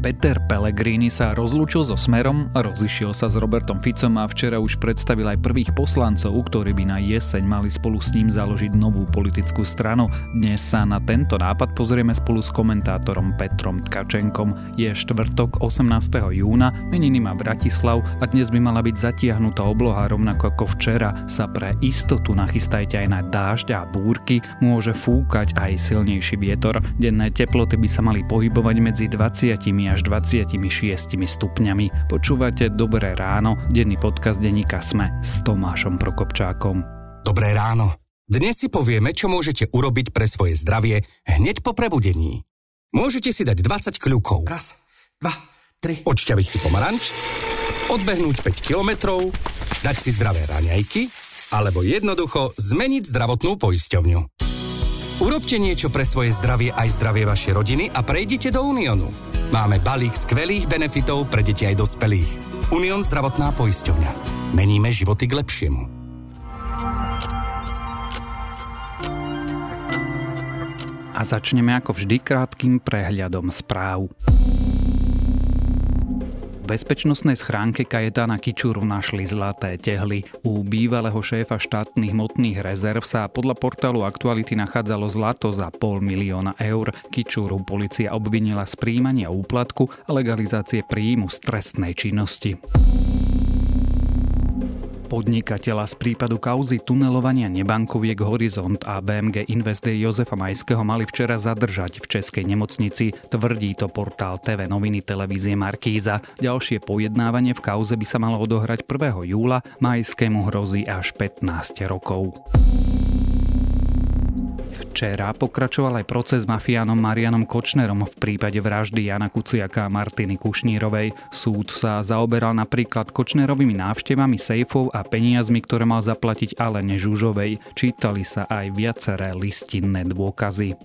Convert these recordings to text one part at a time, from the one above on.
Peter Pellegrini sa rozlúčil so Smerom, rozišiel sa s Robertom Ficom a včera už predstavil aj prvých poslancov, ktorí by na jeseň mali spolu s ním založiť novú politickú stranu. Dnes sa na tento nápad pozrieme spolu s komentátorom Petrom Tkačenkom. Je štvrtok 18. júna, meniny má Bratislav a dnes by mala byť zatiahnutá obloha rovnako ako včera. Sa pre istotu nachystajte aj na dážď a búrky, môže fúkať aj silnejší vietor. Denné teploty by sa mali pohybovať medzi 20 až 26 stupňami. Počúvate Dobré ráno, denný podcast denníka Sme s Tomášom Prokopčákom. Dobré ráno. Dnes si povieme, čo môžete urobiť pre svoje zdravie hneď po prebudení. Môžete si dať 20 kľúkov. Raz, dva, tri. Odšťaviť si pomaranč, odbehnúť 5 kilometrov, dať si zdravé raňajky, alebo jednoducho zmeniť zdravotnú poisťovňu. Urobte niečo pre svoje zdravie aj zdravie vašej rodiny a prejdite do Uniónu. Máme balík skvelých benefitov pre deti aj dospelých. Unión zdravotná poisťovňa. Meníme životy k lepšiemu. A začneme ako vždy krátkým prehľadom správ bezpečnostnej schránke Kajetána Kičuru našli zlaté tehly. U bývalého šéfa štátnych hmotných rezerv sa podľa portálu Aktuality nachádzalo zlato za pol milióna eur. Kičuru policia obvinila z príjmania úplatku a legalizácie príjmu z trestnej činnosti. Podnikateľa z prípadu kauzy tunelovania nebankoviek Horizont a BMG Invest Jozefa Majského mali včera zadržať v českej nemocnici, tvrdí to portál TV noviny televízie Markíza. Ďalšie pojednávanie v kauze by sa malo odohrať 1. júla, Majskému hrozí až 15 rokov. Včera pokračoval aj proces mafiánom Marianom Kočnerom v prípade vraždy Jana Kuciaka a Martiny Kušnírovej. Súd sa zaoberal napríklad Kočnerovými návštevami sejfov a peniazmi, ktoré mal zaplatiť Alene Žužovej. Čítali sa aj viaceré listinné dôkazy.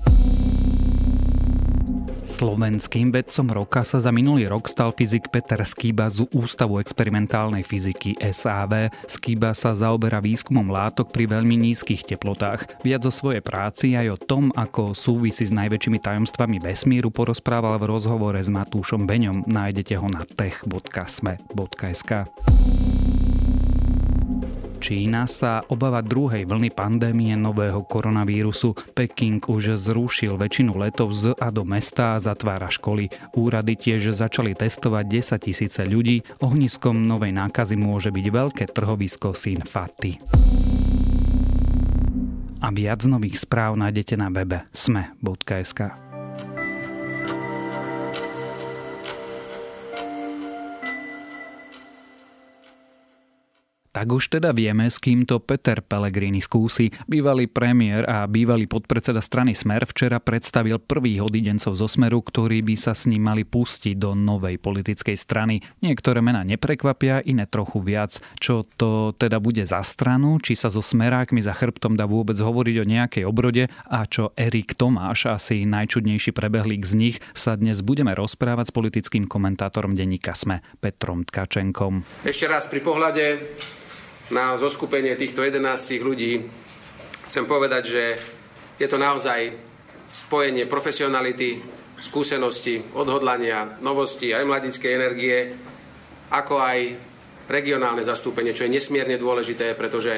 Slovenským vedcom roka sa za minulý rok stal fyzik Peter Skýba z Ústavu experimentálnej fyziky SAV. Skýba sa zaoberá výskumom látok pri veľmi nízkych teplotách. Viac o svojej práci aj o tom, ako súvisí s najväčšími tajomstvami vesmíru, porozprával v rozhovore s Matúšom Beňom. Nájdete ho na tech.sme.sk. Čína sa obáva druhej vlny pandémie nového koronavírusu. Peking už zrušil väčšinu letov z a do mesta a zatvára školy. Úrady tiež začali testovať 10 tisíce ľudí. Ohniskom novej nákazy môže byť veľké trhovisko Sinfati. A viac nových správ nájdete na webe sme.sk. Tak už teda vieme, s kým to Peter Pellegrini skúsi. Bývalý premiér a bývalý podpredseda strany Smer včera predstavil prvých odidencov zo Smeru, ktorí by sa s ním mali pustiť do novej politickej strany. Niektoré mená neprekvapia, iné trochu viac. Čo to teda bude za stranu, či sa so Smerákmi za chrbtom dá vôbec hovoriť o nejakej obrode a čo Erik Tomáš, asi najčudnejší prebehlík z nich, sa dnes budeme rozprávať s politickým komentátorom denníka Sme, Petrom Tkačenkom. Ešte raz pri pohľade na zoskupenie týchto 11 ľudí chcem povedať, že je to naozaj spojenie profesionality, skúsenosti, odhodlania, novosti, aj mladickej energie, ako aj regionálne zastúpenie, čo je nesmierne dôležité, pretože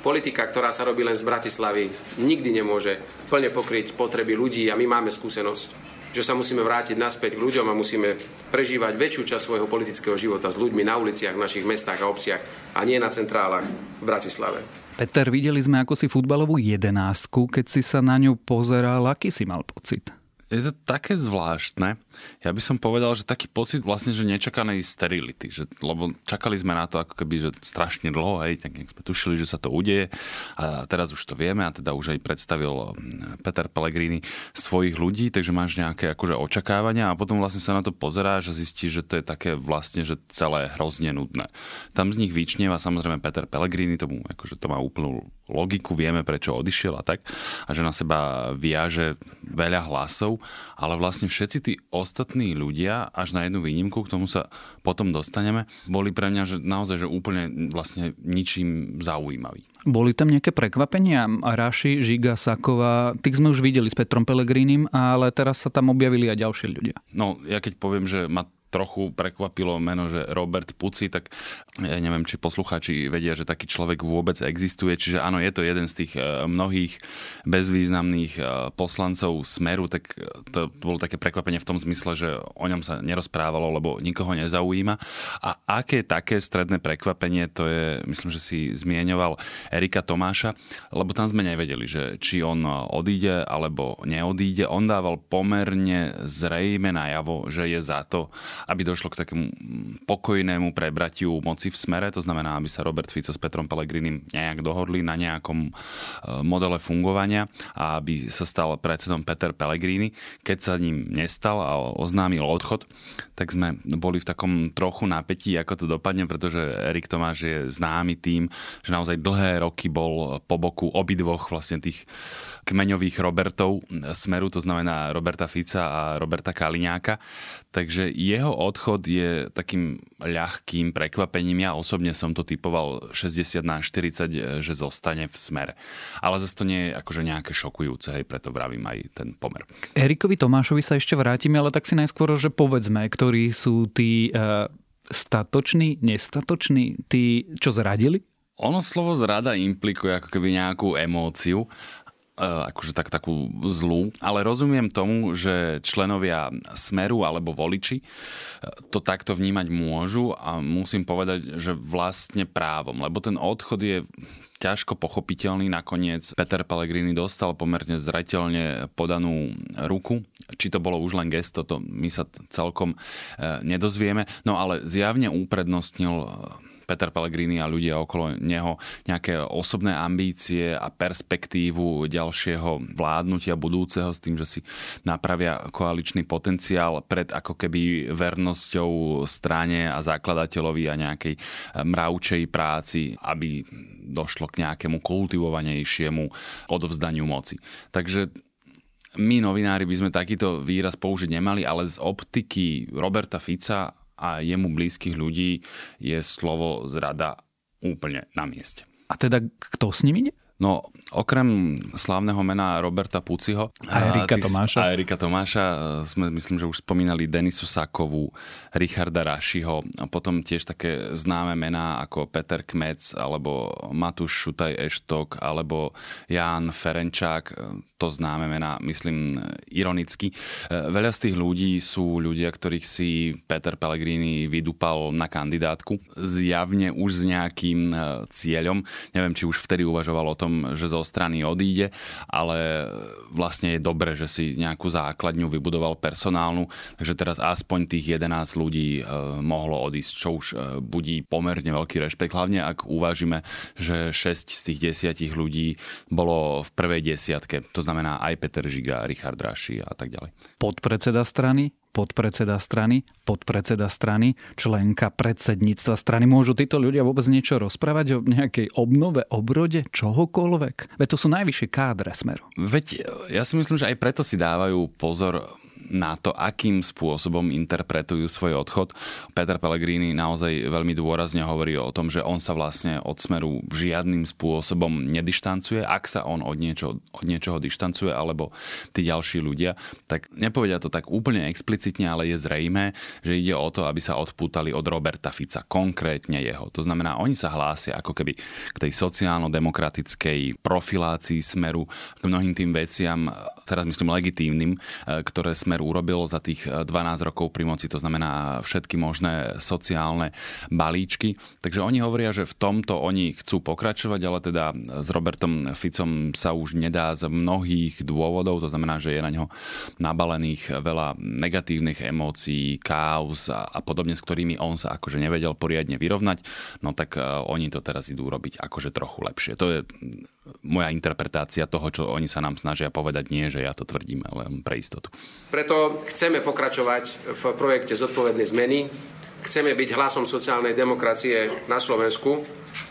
politika, ktorá sa robí len z Bratislavy, nikdy nemôže plne pokryť potreby ľudí a my máme skúsenosť že sa musíme vrátiť naspäť k ľuďom a musíme prežívať väčšiu časť svojho politického života s ľuďmi na uliciach, v našich mestách a obciach a nie na centrálach v Bratislave. Peter, videli sme ako si futbalovú jedenástku, keď si sa na ňu pozeral, aký si mal pocit? Je to také zvláštne. Ja by som povedal, že taký pocit vlastne, že nečakanej sterility. Že, lebo čakali sme na to ako keby, že strašne dlho, hej, tak sme tušili, že sa to udeje a teraz už to vieme a teda už aj predstavil mm, Peter Pellegrini svojich ľudí, takže máš nejaké akože očakávania a potom vlastne sa na to pozeráš a zistíš, že to je také vlastne, že celé hrozne nudné. Tam z nich vyčnieva samozrejme Peter Pellegrini, tomu akože to má úplnú logiku, vieme prečo odišiel a tak a že na seba viaže veľa hlasov ale vlastne všetci tí ostatní ľudia, až na jednu výnimku, k tomu sa potom dostaneme, boli pre mňa že naozaj že úplne vlastne ničím zaujímaví. Boli tam nejaké prekvapenia? Raši, Žiga, Saková, tých sme už videli s Petrom Pelegrínim, ale teraz sa tam objavili aj ďalší ľudia. No, ja keď poviem, že ma trochu prekvapilo meno, že Robert Puci, tak ja neviem, či poslucháči vedia, že taký človek vôbec existuje. Čiže áno, je to jeden z tých e, mnohých bezvýznamných e, poslancov Smeru, tak to bolo také prekvapenie v tom zmysle, že o ňom sa nerozprávalo, lebo nikoho nezaujíma. A aké také stredné prekvapenie, to je, myslím, že si zmieňoval Erika Tomáša, lebo tam sme nevedeli, že či on odíde alebo neodíde. On dával pomerne zrejme najavo, že je za to, aby došlo k takému pokojnému prebratiu moci v smere, to znamená, aby sa Robert Fico s Petrom Pellegrinim nejak dohodli na nejakom e, modele fungovania a aby sa stal predsedom Peter Pellegrini. Keď sa ním nestal a oznámil odchod, tak sme boli v takom trochu napätí, ako to dopadne, pretože Erik Tomáš je známy tým, že naozaj dlhé roky bol po boku obidvoch vlastne tých kmeňových Robertov Smeru, to znamená Roberta Fica a Roberta Kaliňáka. Takže jeho odchod je takým ľahkým prekvapením. Ja osobne som to typoval 60 na 40, že zostane v smere. Ale zase to nie je akože nejaké šokujúce, hej, preto vravím aj ten pomer. K Erikovi Tomášovi sa ešte vrátime, ale tak si najskôr, že povedzme, ktorí sú tí uh, statoční, nestatoční, tí, čo zradili? Ono slovo zrada implikuje ako keby nejakú emóciu E, akože tak, takú zlú, ale rozumiem tomu, že členovia Smeru alebo voliči e, to takto vnímať môžu a musím povedať, že vlastne právom, lebo ten odchod je ťažko pochopiteľný. Nakoniec Peter Pellegrini dostal pomerne zreteľne podanú ruku. Či to bolo už len gesto, to my sa celkom e, nedozvieme. No ale zjavne úprednostnil Peter Pellegrini a ľudia okolo neho nejaké osobné ambície a perspektívu ďalšieho vládnutia budúceho s tým, že si napravia koaličný potenciál pred ako keby vernosťou strane a zakladateľovi a nejakej mravčej práci, aby došlo k nejakému kultivovanejšiemu odovzdaniu moci. Takže my novinári by sme takýto výraz použiť nemali, ale z optiky Roberta Fica a jemu blízkych ľudí je slovo zrada úplne na mieste. A teda kto s ním ide? No, okrem slávneho mena Roberta Puciho a Erika Tomáša, a Erika Tomáša e, sme, myslím, že už spomínali Denisu Sakovú, Richarda Rašiho, a potom tiež také známe mená ako Peter Kmec, alebo Matúš Šutaj Eštok, alebo Ján Ferenčák, e, to známe mená, myslím, ironicky. E, veľa z tých ľudí sú ľudia, ktorých si Peter Pellegrini vydupal na kandidátku, zjavne už s nejakým cieľom. Neviem, či už vtedy uvažoval o tom, tom, že zo strany odíde, ale vlastne je dobre, že si nejakú základňu vybudoval personálnu, takže teraz aspoň tých 11 ľudí e, mohlo odísť, čo už e, budí pomerne veľký rešpekt, hlavne ak uvážime, že 6 z tých 10 ľudí bolo v prvej desiatke, to znamená aj Peter Žiga, Richard Raši a tak ďalej. Podpredseda strany podpredseda strany, podpredseda strany, členka predsedníctva strany. Môžu títo ľudia vôbec niečo rozprávať o nejakej obnove, obrode, čohokoľvek? Veď to sú najvyššie kádre smeru. Veď ja si myslím, že aj preto si dávajú pozor na to, akým spôsobom interpretujú svoj odchod. Peter Pellegrini naozaj veľmi dôrazne hovorí o tom, že on sa vlastne od smeru žiadnym spôsobom nedištancuje. Ak sa on od, niečo, od niečoho dištancuje, alebo tí ďalší ľudia, tak nepovedia to tak úplne explicitne, ale je zrejme, že ide o to, aby sa odpútali od Roberta Fica, konkrétne jeho. To znamená, oni sa hlásia ako keby k tej sociálno-demokratickej profilácii smeru, k mnohým tým veciam, teraz myslím legitímnym, ktoré smer urobil za tých 12 eh, rokov pri moci, to znamená všetky možné sociálne balíčky. Takže oni hovoria, že v tomto oni chcú pokračovať, ale teda s Robertom Ficom sa už nedá z mnohých dôvodov, to znamená, že je na ňo nabalených veľa negatívnych emócií, káuz a, podobne, s ktorými on sa akože nevedel poriadne vyrovnať, no tak uh, oni to teraz idú robiť akože trochu lepšie. To je moja interpretácia toho, čo oni sa nám snažia povedať, nie, že ja to tvrdím, ale pre istotu. Preto chceme pokračovať v projekte zodpovednej zmeny, chceme byť hlasom sociálnej demokracie na Slovensku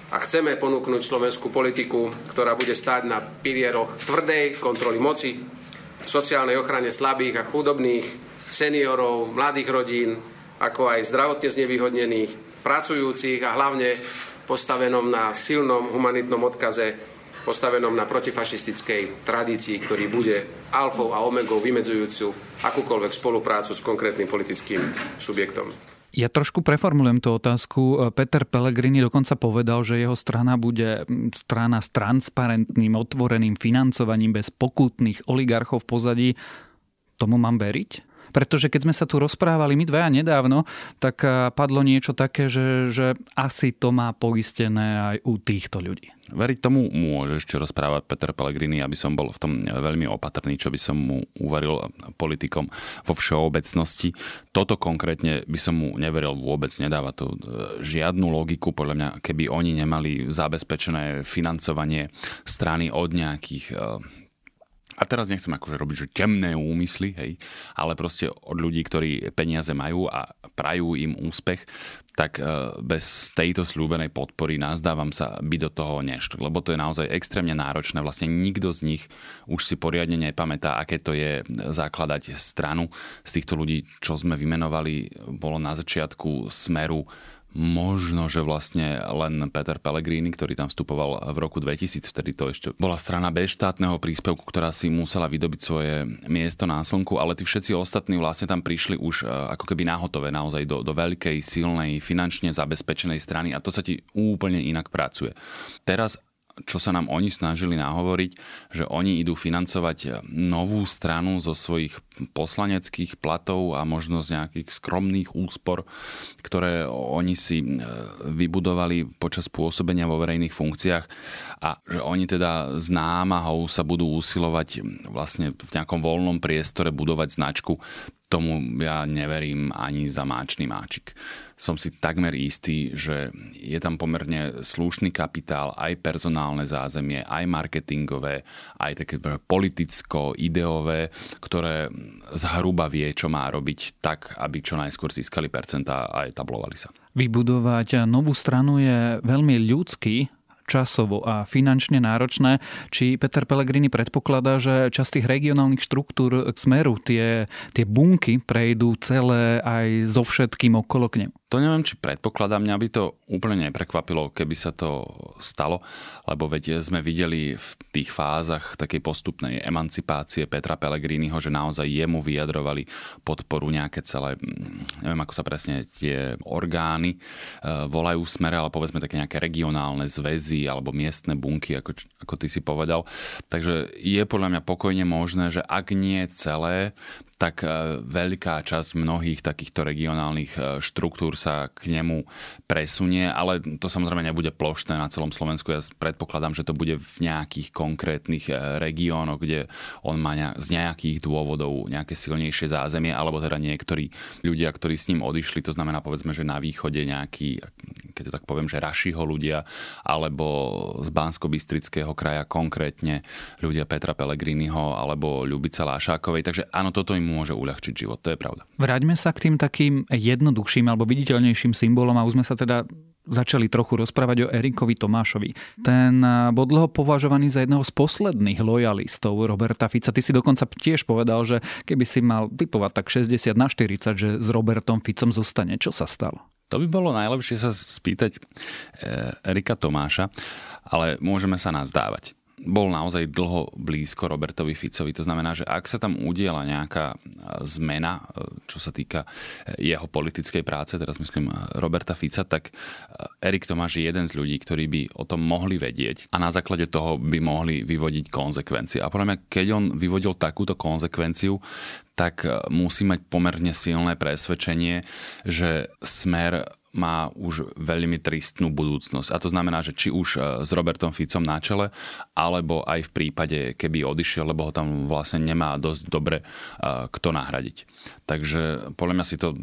a chceme ponúknuť slovenskú politiku, ktorá bude stáť na pilieroch tvrdej kontroly moci, sociálnej ochrane slabých a chudobných, seniorov, mladých rodín, ako aj zdravotne znevýhodnených, pracujúcich a hlavne postavenom na silnom humanitnom odkaze, postavenom na protifašistickej tradícii, ktorý bude alfou a omegou vymedzujúcu akúkoľvek spoluprácu s konkrétnym politickým subjektom. Ja trošku preformulujem tú otázku. Peter Pellegrini dokonca povedal, že jeho strana bude strana s transparentným, otvoreným financovaním bez pokutných oligarchov v pozadí. Tomu mám veriť? Pretože keď sme sa tu rozprávali my dvaja nedávno, tak padlo niečo také, že, že asi to má poistené aj u týchto ľudí. Veriť tomu môžeš, čo rozpráva Peter Pellegrini, aby som bol v tom veľmi opatrný, čo by som mu uvaril politikom vo všeobecnosti. Toto konkrétne by som mu neveril vôbec, nedáva to e, žiadnu logiku, podľa mňa, keby oni nemali zabezpečené financovanie strany od nejakých e, a teraz nechcem akože robiť, že temné úmysly, hej, ale proste od ľudí, ktorí peniaze majú a prajú im úspech, tak e, bez tejto slúbenej podpory nazdávam sa by do toho nešli, lebo to je naozaj extrémne náročné. Vlastne nikto z nich už si poriadne nepamätá, aké to je zakladať stranu. Z týchto ľudí, čo sme vymenovali, bolo na začiatku smeru Možno, že vlastne len Peter Pellegrini, ktorý tam vstupoval v roku 2000, vtedy to ešte bola strana bez štátneho príspevku, ktorá si musela vydobiť svoje miesto na slnku, ale tí všetci ostatní vlastne tam prišli už e, ako keby náhotové naozaj do, do veľkej, silnej, finančne zabezpečenej strany a to sa ti úplne inak pracuje. Teraz čo sa nám oni snažili nahovoriť, že oni idú financovať novú stranu zo svojich poslaneckých platov a možno z nejakých skromných úspor, ktoré oni si e, vybudovali počas pôsobenia vo verejných funkciách. A že oni teda s námahou sa budú usilovať vlastne v nejakom voľnom priestore budovať značku tomu ja neverím ani za máčný máčik. Som si takmer istý, že je tam pomerne slušný kapitál, aj personálne zázemie, aj marketingové, aj také politicko-ideové, ktoré zhruba vie, čo má robiť tak, aby čo najskôr získali percentá a etablovali sa. Vybudovať novú stranu je veľmi ľudský časovo a finančne náročné. Či Peter Pellegrini predpokladá, že časť tých regionálnych štruktúr smeru, tie, tie bunky prejdú celé aj so všetkým okolo k nemu? To neviem, či predpokladám, mňa by to úplne neprekvapilo, keby sa to stalo, lebo veď sme videli v tých fázach takej postupnej emancipácie Petra Pellegriniho, že naozaj jemu vyjadrovali podporu nejaké celé, mm, neviem ako sa presne tie orgány e, volajú v smere, ale povedzme také nejaké regionálne zväzy alebo miestne bunky, ako, ako ty si povedal. Takže je podľa mňa pokojne možné, že ak nie celé, tak e, veľká časť mnohých takýchto regionálnych e, štruktúr sa k nemu presunie, ale to samozrejme nebude plošné na celom Slovensku. Ja predpokladám, že to bude v nejakých konkrétnych e, regiónoch, kde on má z nejakých dôvodov nejaké silnejšie zázemie, alebo teda niektorí ľudia, ktorí s ním odišli, to znamená povedzme, že na východe nejaký, keď to tak poviem, že Rašiho ľudia, alebo z bansko kraja konkrétne ľudia Petra Pellegriniho alebo Ľubice Lášákovej. Takže áno, toto im môže uľahčiť život, to je pravda. Vráťme sa k tým takým jednoduchším alebo viditeľnejším symbolom a už sme sa teda začali trochu rozprávať o Erikovi Tomášovi. Ten bol dlho považovaný za jedného z posledných lojalistov Roberta Fica. Ty si dokonca tiež povedal, že keby si mal typovať tak 60 na 40, že s Robertom Ficom zostane. Čo sa stalo? To by bolo najlepšie sa spýtať e, Erika Tomáša, ale môžeme sa nazdávať bol naozaj dlho blízko Robertovi Ficovi. To znamená, že ak sa tam udiela nejaká zmena, e, čo sa týka e, jeho politickej práce, teraz myslím e, Roberta Fica, tak Erik Tomáš je jeden z ľudí, ktorí by o tom mohli vedieť a na základe toho by mohli vyvodiť konsekvencie. A podľa mňa, keď on vyvodil takúto konsekvenciu, tak musí mať pomerne silné presvedčenie, že smer má už veľmi tristnú budúcnosť. A to znamená, že či už e, s Robertom Ficom na čele, alebo aj v prípade, keby odišiel, lebo ho tam vlastne nemá dosť dobre e, kto nahradiť. Takže podľa mňa si to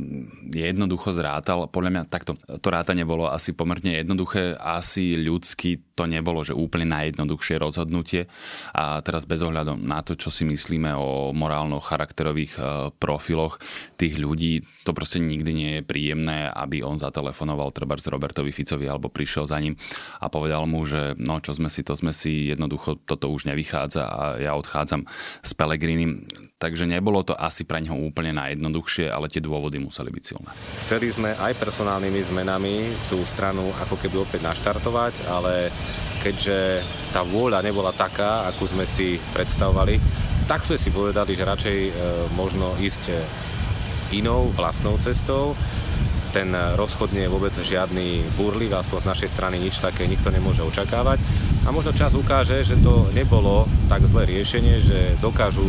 jednoducho zrátal. Podľa mňa takto to rátanie bolo asi pomerne jednoduché, asi ľudsky to nebolo, že úplne najjednoduchšie rozhodnutie. A teraz bez ohľadu na to, čo si myslíme o morálno-charakterových e, profiloch tých ľudí, to proste nikdy nie je príjemné, aby on za zatelefonoval treba z Robertovi Ficovi alebo prišiel za ním a povedal mu, že no čo sme si, to sme si, jednoducho toto už nevychádza a ja odchádzam s Pelegrinim. Takže nebolo to asi pre neho úplne najjednoduchšie, ale tie dôvody museli byť silné. Chceli sme aj personálnymi zmenami tú stranu ako keby opäť naštartovať, ale keďže tá vôľa nebola taká, akú sme si predstavovali, tak sme si povedali, že radšej e, možno ísť e, inou vlastnou cestou. Ten rozchod nie je vôbec žiadny burlivý, aspoň z našej strany nič také nikto nemôže očakávať. A možno čas ukáže, že to nebolo tak zlé riešenie, že dokážu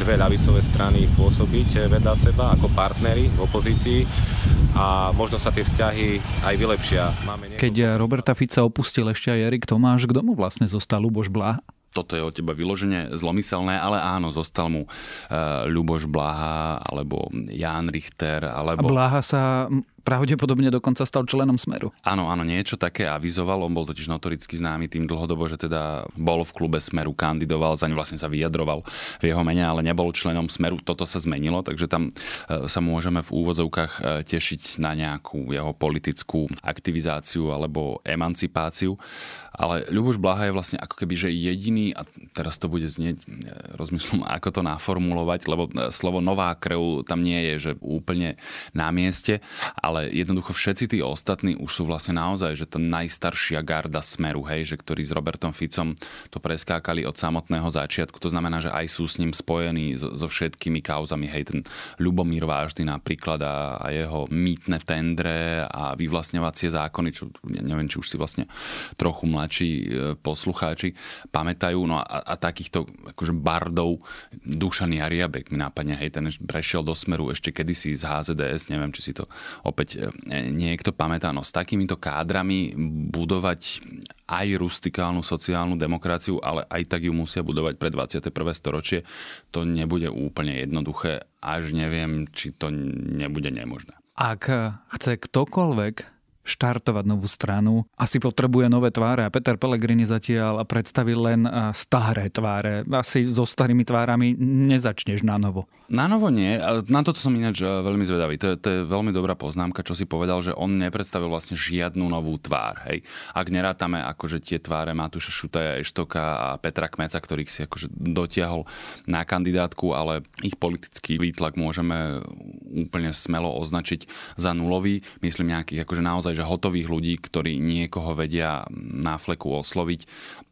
dve ľavicové strany pôsobiť vedľa seba ako partnery v opozícii a možno sa tie vzťahy aj vylepšia. Máme niekoľko... Keď Roberta Fica opustil ešte aj Erik Tomáš, kto mu vlastne zostal Luboš Blaha? toto je od teba vyloženie zlomyselné, ale áno, zostal mu uh, Ľuboš Blaha, alebo Jan Richter, alebo... A Blaha sa pravdepodobne dokonca stal členom Smeru. Áno, áno, niečo také avizoval. On bol totiž notoricky známy tým dlhodobo, že teda bol v klube Smeru, kandidoval, za ňu vlastne sa vyjadroval v jeho mene, ale nebol členom Smeru. Toto sa zmenilo, takže tam e, sa môžeme v úvodzovkách e, tešiť na nejakú jeho politickú aktivizáciu alebo emancipáciu. Ale Ľuboš Blaha je vlastne ako keby, že jediný, a teraz to bude znieť, e, rozmýšľam, ako to naformulovať, lebo slovo nová krv tam nie je, že úplne na mieste, ale jednoducho všetci tí ostatní už sú vlastne naozaj, že tá najstaršia garda Smeru, hej, že ktorí s Robertom Ficom to preskákali od samotného začiatku, to znamená, že aj sú s ním spojení so všetkými kauzami, hej, ten Ľubomír Vážny napríklad a, a jeho mýtne tendre a vyvlastňovacie zákony, čo ja neviem, či už si vlastne trochu mladší e, poslucháči pamätajú, no a, a takýchto akože bardov Dušan Jariabek mi nápadne, hej, ten prešiel do Smeru ešte kedysi z HZDS, neviem, či si to opäť e, niekto pamätá, no s takýmito kádrami budovať aj rustikálnu sociálnu demokraciu, ale aj tak ju musia budovať pre 21. storočie, to nebude úplne jednoduché, až neviem, či to nebude nemožné. Ak chce ktokoľvek štartovať novú stranu. Asi potrebuje nové tváre a Peter Pellegrini zatiaľ predstavil len staré tváre. Asi so starými tvárami nezačneš na novo. Na novo nie. Na toto som ináč e, veľmi zvedavý. To je, to je veľmi dobrá poznámka, čo si povedal, že on nepredstavil vlastne žiadnu novú tvár. Hej. Ak nerátame akože tie tváre Matúša Šutaja, Eštoka a Petra Kmeca, ktorých si akože dotiahol na kandidátku, ale ich politický výtlak môžeme úplne smelo označiť za nulový. Myslím nejakých akože naozaj že hotových ľudí, ktorí niekoho vedia na fleku osloviť,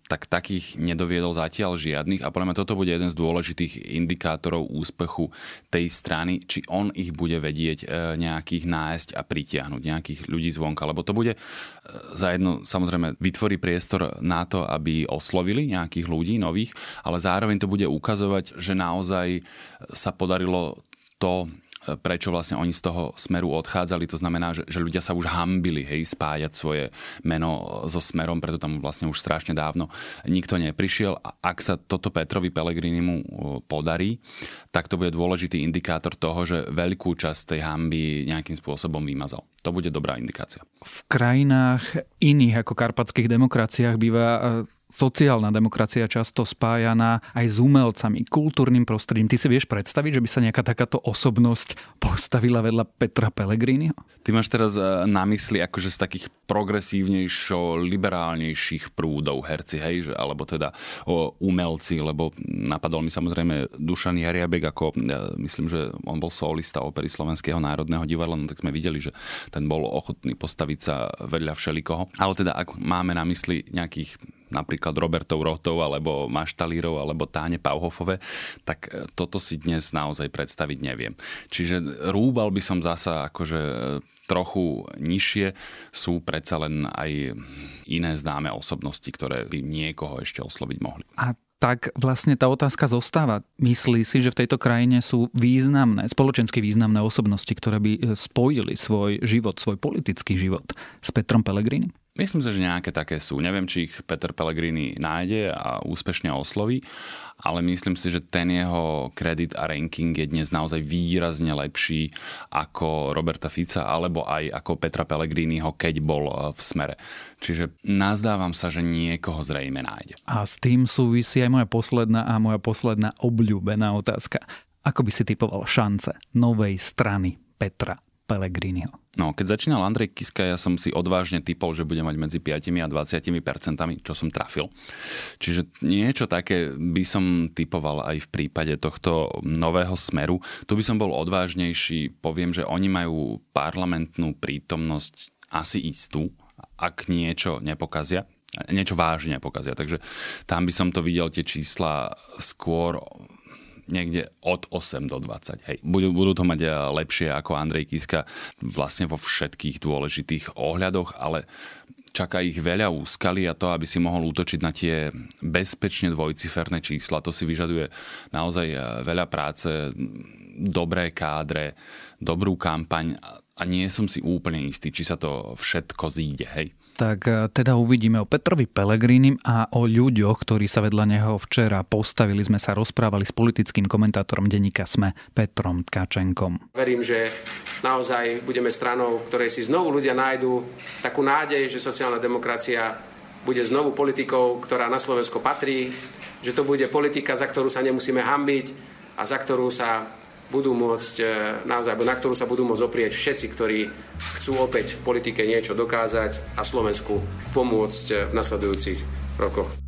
tak takých nedoviedol zatiaľ žiadnych. A podľa mňa toto bude jeden z dôležitých indikátorov úspechu tej strany, či on ich bude vedieť e, nejakých nájsť a pritiahnuť, nejakých ľudí zvonka, lebo to bude e, za jedno samozrejme vytvorí priestor na to, aby oslovili nejakých ľudí nových, ale zároveň to bude ukazovať, že naozaj sa podarilo to prečo vlastne oni z toho smeru odchádzali. To znamená, že, že ľudia sa už hambili hej, spájať svoje meno so smerom, preto tam vlastne už strašne dávno nikto neprišiel. A ak sa toto Petrovi Pelegrinimu podarí, tak to bude dôležitý indikátor toho, že veľkú časť tej hamby nejakým spôsobom vymazal. To bude dobrá indikácia. V krajinách iných ako karpatských demokraciách býva sociálna demokracia často spájaná aj s umelcami, kultúrnym prostredím. Ty si vieš predstaviť, že by sa nejaká takáto osobnosť postavila vedľa Petra Pellegriniho? Ty máš teraz e, na mysli akože z takých progresívnejšo, liberálnejších prúdov herci, hej? Že, alebo teda o umelci, lebo napadol mi samozrejme Dušan Jariabek ako, e, myslím, že on bol solista opery Slovenského národného divadla, no tak sme videli, že ten bol ochotný postaviť sa vedľa všelikoho. Ale teda ak máme na mysli nejakých napríklad Robertov Rotov alebo Maštalírov alebo Táne Pauhofové, tak e, toto si dnes naozaj predstaviť neviem. Čiže rúbal by som zasa akože e, trochu nižšie sú predsa len aj iné známe osobnosti, ktoré by niekoho ešte osloviť mohli. A tak vlastne tá otázka zostáva. Myslí si, že v tejto krajine sú významné, spoločensky významné osobnosti, ktoré by e, spojili svoj život, svoj politický život s Petrom Pellegrini? Myslím si, že nejaké také sú. Neviem, či ich Peter Pellegrini nájde a úspešne osloví, ale myslím si, že ten jeho kredit a ranking je dnes naozaj výrazne lepší ako Roberta Fica alebo aj ako Petra Pellegriniho, keď bol e, v smere. Čiže nazdávam sa, že niekoho zrejme nájde. A s tým súvisí aj moja posledná a moja posledná obľúbená otázka. Ako by si typoval šance novej strany Petra Pellegriniho. No, keď začínal Andrej Kiska, ja som si odvážne typol, že bude mať medzi 5 a 20 percentami, čo som trafil. Čiže niečo také by som typoval aj v prípade tohto nového smeru. Tu by som bol odvážnejší, poviem, že oni majú parlamentnú prítomnosť asi istú, ak niečo nepokazia niečo vážne pokazia. Takže tam by som to videl tie čísla skôr niekde od 8 do 20. Hej. Budú, budú to mať eh, lepšie ako Andrej Kiska vlastne vo všetkých dôležitých ohľadoch, ale čaká ich veľa úskalí a to, aby si mohol útočiť na tie bezpečne dvojciferné čísla, to si vyžaduje naozaj eh, veľa práce, dobré kádre, dobrú kampaň a nie som si úplne istý, či sa to všetko zíde, hej tak e, teda uvidíme o Petrovi Pelegrínim a o ľuďoch, ktorí sa vedľa neho včera postavili. Sme sa rozprávali s politickým komentátorom denníka SME Petrom Tkačenkom. Verím, že naozaj budeme stranou, v ktorej si znovu ľudia nájdú takú nádej, že sociálna demokracia bude znovu politikou, ktorá na Slovensko patrí, že to bude politika, za ktorú sa nemusíme hambiť a za ktorú sa budú môcť, e, naozaj, na ktorú sa budú môcť oprieť všetci, ktorí chcú opäť v politike niečo dokázať a Slovensku pomôcť e, v nasledujúcich rokoch.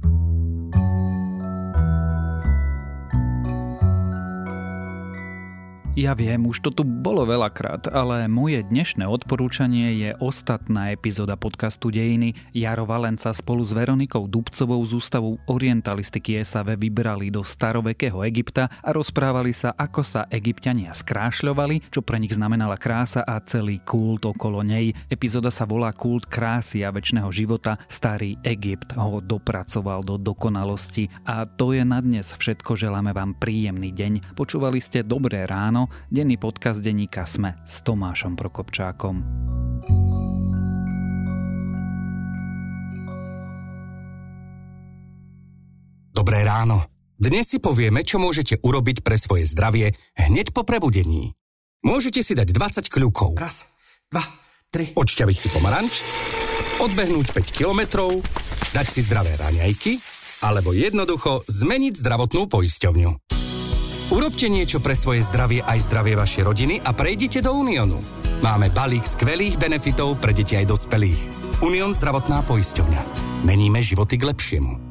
Ja viem, už to tu bolo veľakrát, ale moje dnešné odporúčanie je ostatná epizóda podcastu Dejiny. Jaro Valenca spolu s Veronikou Dubcovou z Ústavu orientalistiky SAV vybrali do starovekého Egypta a rozprávali sa, ako sa egyptiania skrášľovali, čo pre nich znamenala krása a celý kult okolo nej. Epizóda sa volá Kult krásy a väčšného života. Starý Egypt ho dopracoval do dokonalosti. A to je na dnes všetko. Želáme vám príjemný deň. Počúvali ste Dobré ráno denný podcast denníka Sme s Tomášom Prokopčákom. Dobré ráno. Dnes si povieme, čo môžete urobiť pre svoje zdravie hneď po prebudení. Môžete si dať 20 kľukov. Raz, dva, tri. Odšťaviť si pomaranč, odbehnúť 5 kilometrov, dať si zdravé raňajky, alebo jednoducho zmeniť zdravotnú poisťovňu. Urobte niečo pre svoje zdravie aj zdravie vašej rodiny a prejdite do Uniónu. Máme balík skvelých benefitov pre deti aj dospelých. Unión zdravotná poisťovňa. Meníme životy k lepšiemu.